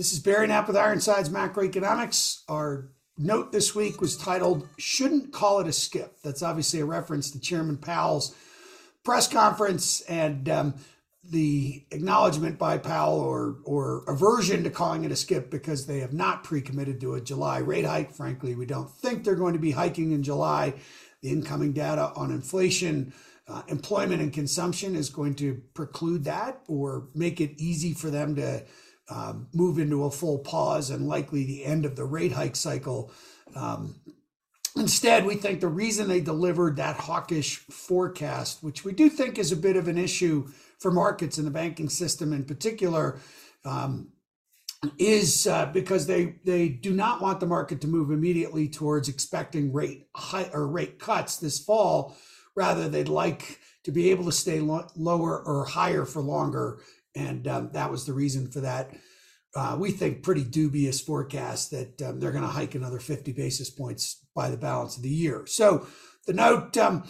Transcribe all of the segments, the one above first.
This is Barry Knapp with Ironsides Macroeconomics. Our note this week was titled Shouldn't Call It a Skip. That's obviously a reference to Chairman Powell's press conference and um, the acknowledgement by Powell or, or aversion to calling it a skip because they have not pre committed to a July rate hike. Frankly, we don't think they're going to be hiking in July. The incoming data on inflation. Uh, employment and consumption is going to preclude that or make it easy for them to um, move into a full pause and likely the end of the rate hike cycle. Um, instead, we think the reason they delivered that hawkish forecast, which we do think is a bit of an issue for markets and the banking system in particular, um, is uh, because they they do not want the market to move immediately towards expecting rate high or rate cuts this fall. Rather, they'd like to be able to stay lo- lower or higher for longer and um, that was the reason for that. Uh, we think pretty dubious forecast that um, they're going to hike another 50 basis points by the balance of the year. So the note um,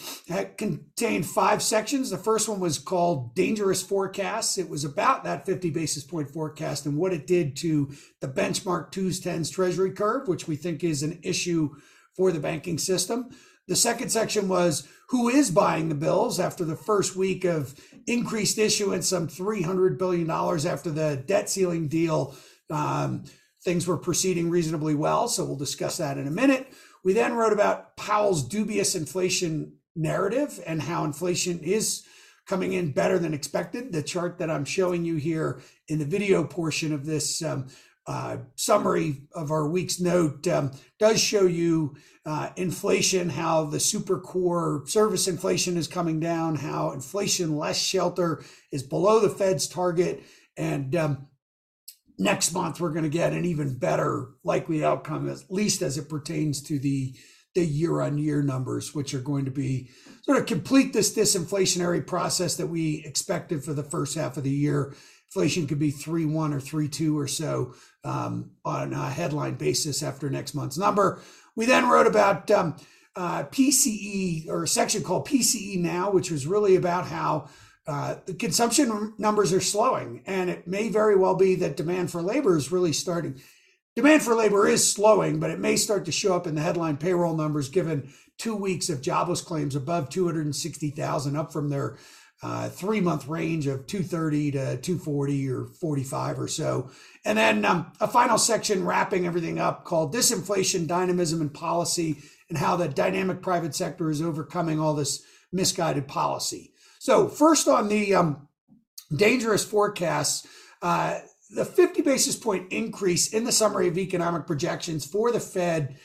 contained five sections. The first one was called Dangerous Forecasts. It was about that 50 basis point forecast and what it did to the benchmark twos, tens treasury curve, which we think is an issue for the banking system. The second section was who is buying the bills after the first week of increased issuance, some $300 billion after the debt ceiling deal. Um, things were proceeding reasonably well. So we'll discuss that in a minute. We then wrote about Powell's dubious inflation narrative and how inflation is coming in better than expected. The chart that I'm showing you here in the video portion of this um, uh, summary of our week's note um, does show you uh, inflation, how the super core service inflation is coming down, how inflation less shelter is below the Fed's target. And um, next month, we're going to get an even better likely outcome, at least as it pertains to the the year on year numbers, which are going to be sort of complete this disinflationary process that we expected for the first half of the year inflation could be three one or three two or so um, on a headline basis after next month's number. We then wrote about um, uh, PCE or a section called PCE now, which was really about how uh, the consumption numbers are slowing, and it may very well be that demand for labor is really starting. Demand for labor is slowing, but it may start to show up in the headline payroll numbers given two weeks of jobless claims above 260,000, up from their uh, three month range of 230 to 240 or 45 or so. And then um, a final section wrapping everything up called Disinflation, Dynamism, and Policy, and how the dynamic private sector is overcoming all this misguided policy. So, first on the um, dangerous forecasts, uh, the 50 basis point increase in the summary of economic projections for the Fed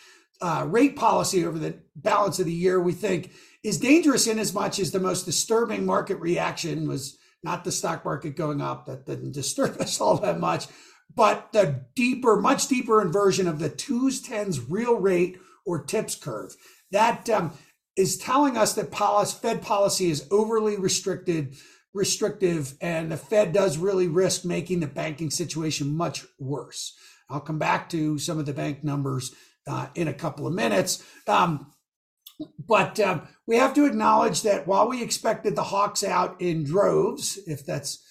uh, rate policy over the balance of the year, we think is dangerous in as much as the most disturbing market reaction was not the stock market going up. That didn't disturb us all that much, but the deeper, much deeper inversion of the twos, tens real rate or tips curve. That um, is telling us that policy, Fed policy is overly restricted, restrictive, and the Fed does really risk making the banking situation much worse. I'll come back to some of the bank numbers uh, in a couple of minutes. Um, but um, we have to acknowledge that while we expected the Hawks out in droves, if that's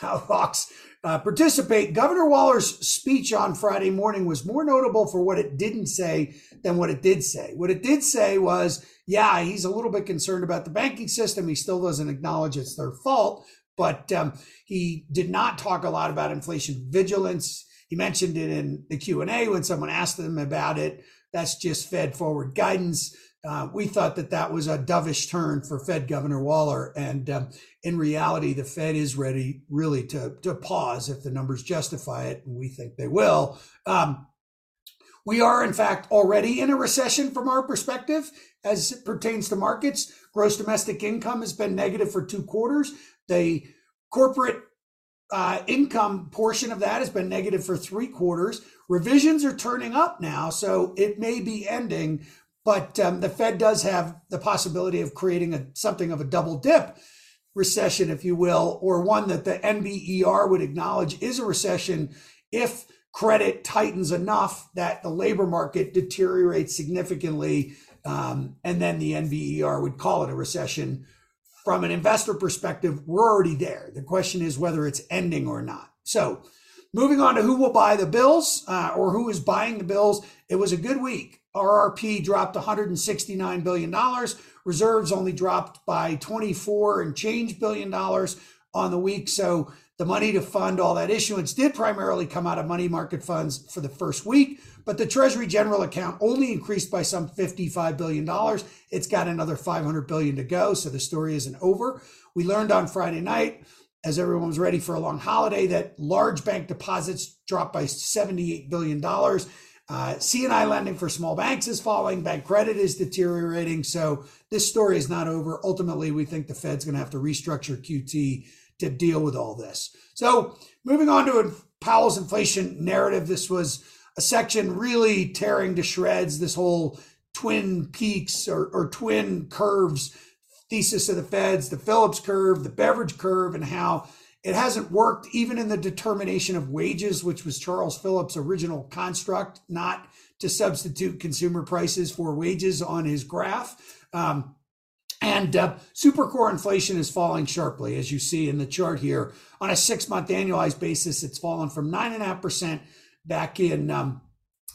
how Hawks uh, participate, Governor Waller's speech on Friday morning was more notable for what it didn't say than what it did say. What it did say was, yeah, he's a little bit concerned about the banking system. He still doesn't acknowledge it's their fault, but um, he did not talk a lot about inflation vigilance. He mentioned it in the Q and A when someone asked him about it. That's just Fed forward guidance. Uh, we thought that that was a dovish turn for Fed Governor Waller. And um, in reality, the Fed is ready really to, to pause if the numbers justify it, and we think they will. Um, we are, in fact, already in a recession from our perspective as it pertains to markets. Gross domestic income has been negative for two quarters. The corporate uh, income portion of that has been negative for three quarters. Revisions are turning up now, so it may be ending but um, the Fed does have the possibility of creating a, something of a double dip recession, if you will, or one that the NBER would acknowledge is a recession if credit tightens enough that the labor market deteriorates significantly. Um, and then the NBER would call it a recession. From an investor perspective, we're already there. The question is whether it's ending or not. So moving on to who will buy the bills uh, or who is buying the bills. It was a good week. RRP dropped 169 billion dollars. Reserves only dropped by 24 and change billion dollars on the week. So the money to fund all that issuance did primarily come out of money market funds for the first week, but the Treasury General account only increased by some $55 billion. It's got another 500 billion to go, so the story isn't over. We learned on Friday night, as everyone was ready for a long holiday, that large bank deposits dropped by $78 billion. Uh, C&I lending for small banks is falling. Bank credit is deteriorating. So this story is not over. Ultimately, we think the Fed's going to have to restructure QT to deal with all this. So moving on to Powell's inflation narrative, this was a section really tearing to shreds this whole twin peaks or, or twin curves thesis of the Feds, the Phillips curve, the Beveridge curve, and how it hasn't worked even in the determination of wages, which was Charles Phillips' original construct, not to substitute consumer prices for wages on his graph. Um, and uh, super core inflation is falling sharply, as you see in the chart here. On a six month annualized basis, it's fallen from 9.5% back in um,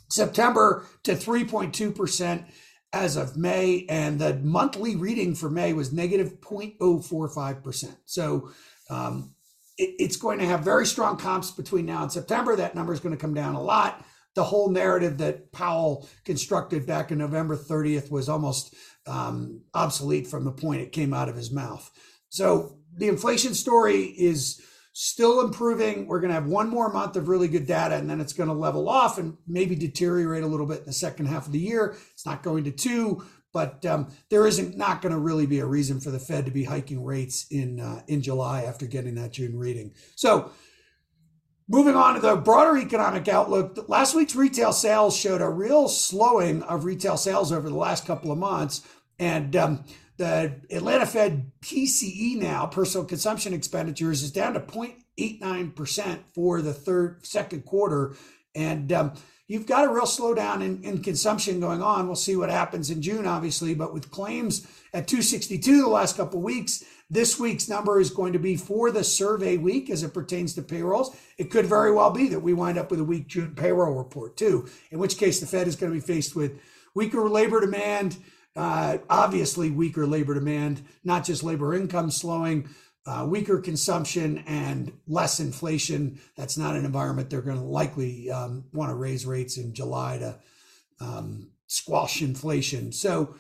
September to 3.2% as of May. And the monthly reading for May was negative 0.045%. So um, it, it's going to have very strong comps between now and September. That number is going to come down a lot. The whole narrative that Powell constructed back in November 30th was almost um, obsolete from the point it came out of his mouth. So the inflation story is still improving. We're going to have one more month of really good data, and then it's going to level off and maybe deteriorate a little bit in the second half of the year. It's not going to two, but um, there isn't not going to really be a reason for the Fed to be hiking rates in uh, in July after getting that June reading. So. Moving on to the broader economic outlook, last week's retail sales showed a real slowing of retail sales over the last couple of months. And um, the Atlanta Fed PCE now, personal consumption expenditures, is down to 0.89% for the third, second quarter. And um, you've got a real slowdown in, in consumption going on. We'll see what happens in June, obviously, but with claims at 262 the last couple of weeks, this week's number is going to be for the survey week as it pertains to payrolls. It could very well be that we wind up with a weak June payroll report too, in which case the Fed is going to be faced with weaker labor demand, uh, obviously weaker labor demand, not just labor income slowing, uh, weaker consumption and less inflation. That's not an environment they're going to likely um, want to raise rates in July to um, squash inflation. So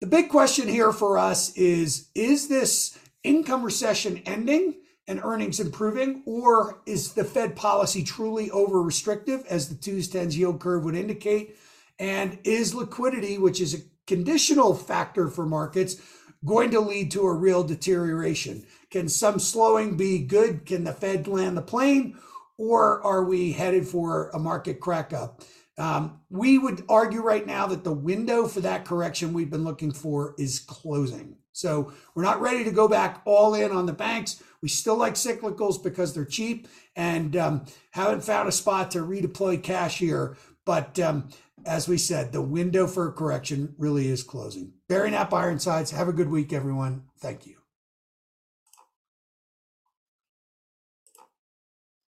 the big question here for us is Is this income recession ending and earnings improving, or is the Fed policy truly over restrictive, as the twos tens yield curve would indicate? And is liquidity, which is a conditional factor for markets, going to lead to a real deterioration? Can some slowing be good? Can the Fed land the plane? Or are we headed for a market crack up? Um, we would argue right now that the window for that correction we've been looking for is closing. So we're not ready to go back all in on the banks. We still like cyclicals because they're cheap and um, haven't found a spot to redeploy cash here. But um, as we said, the window for correction really is closing. Barry Knapp Ironsides. Have a good week, everyone. Thank you.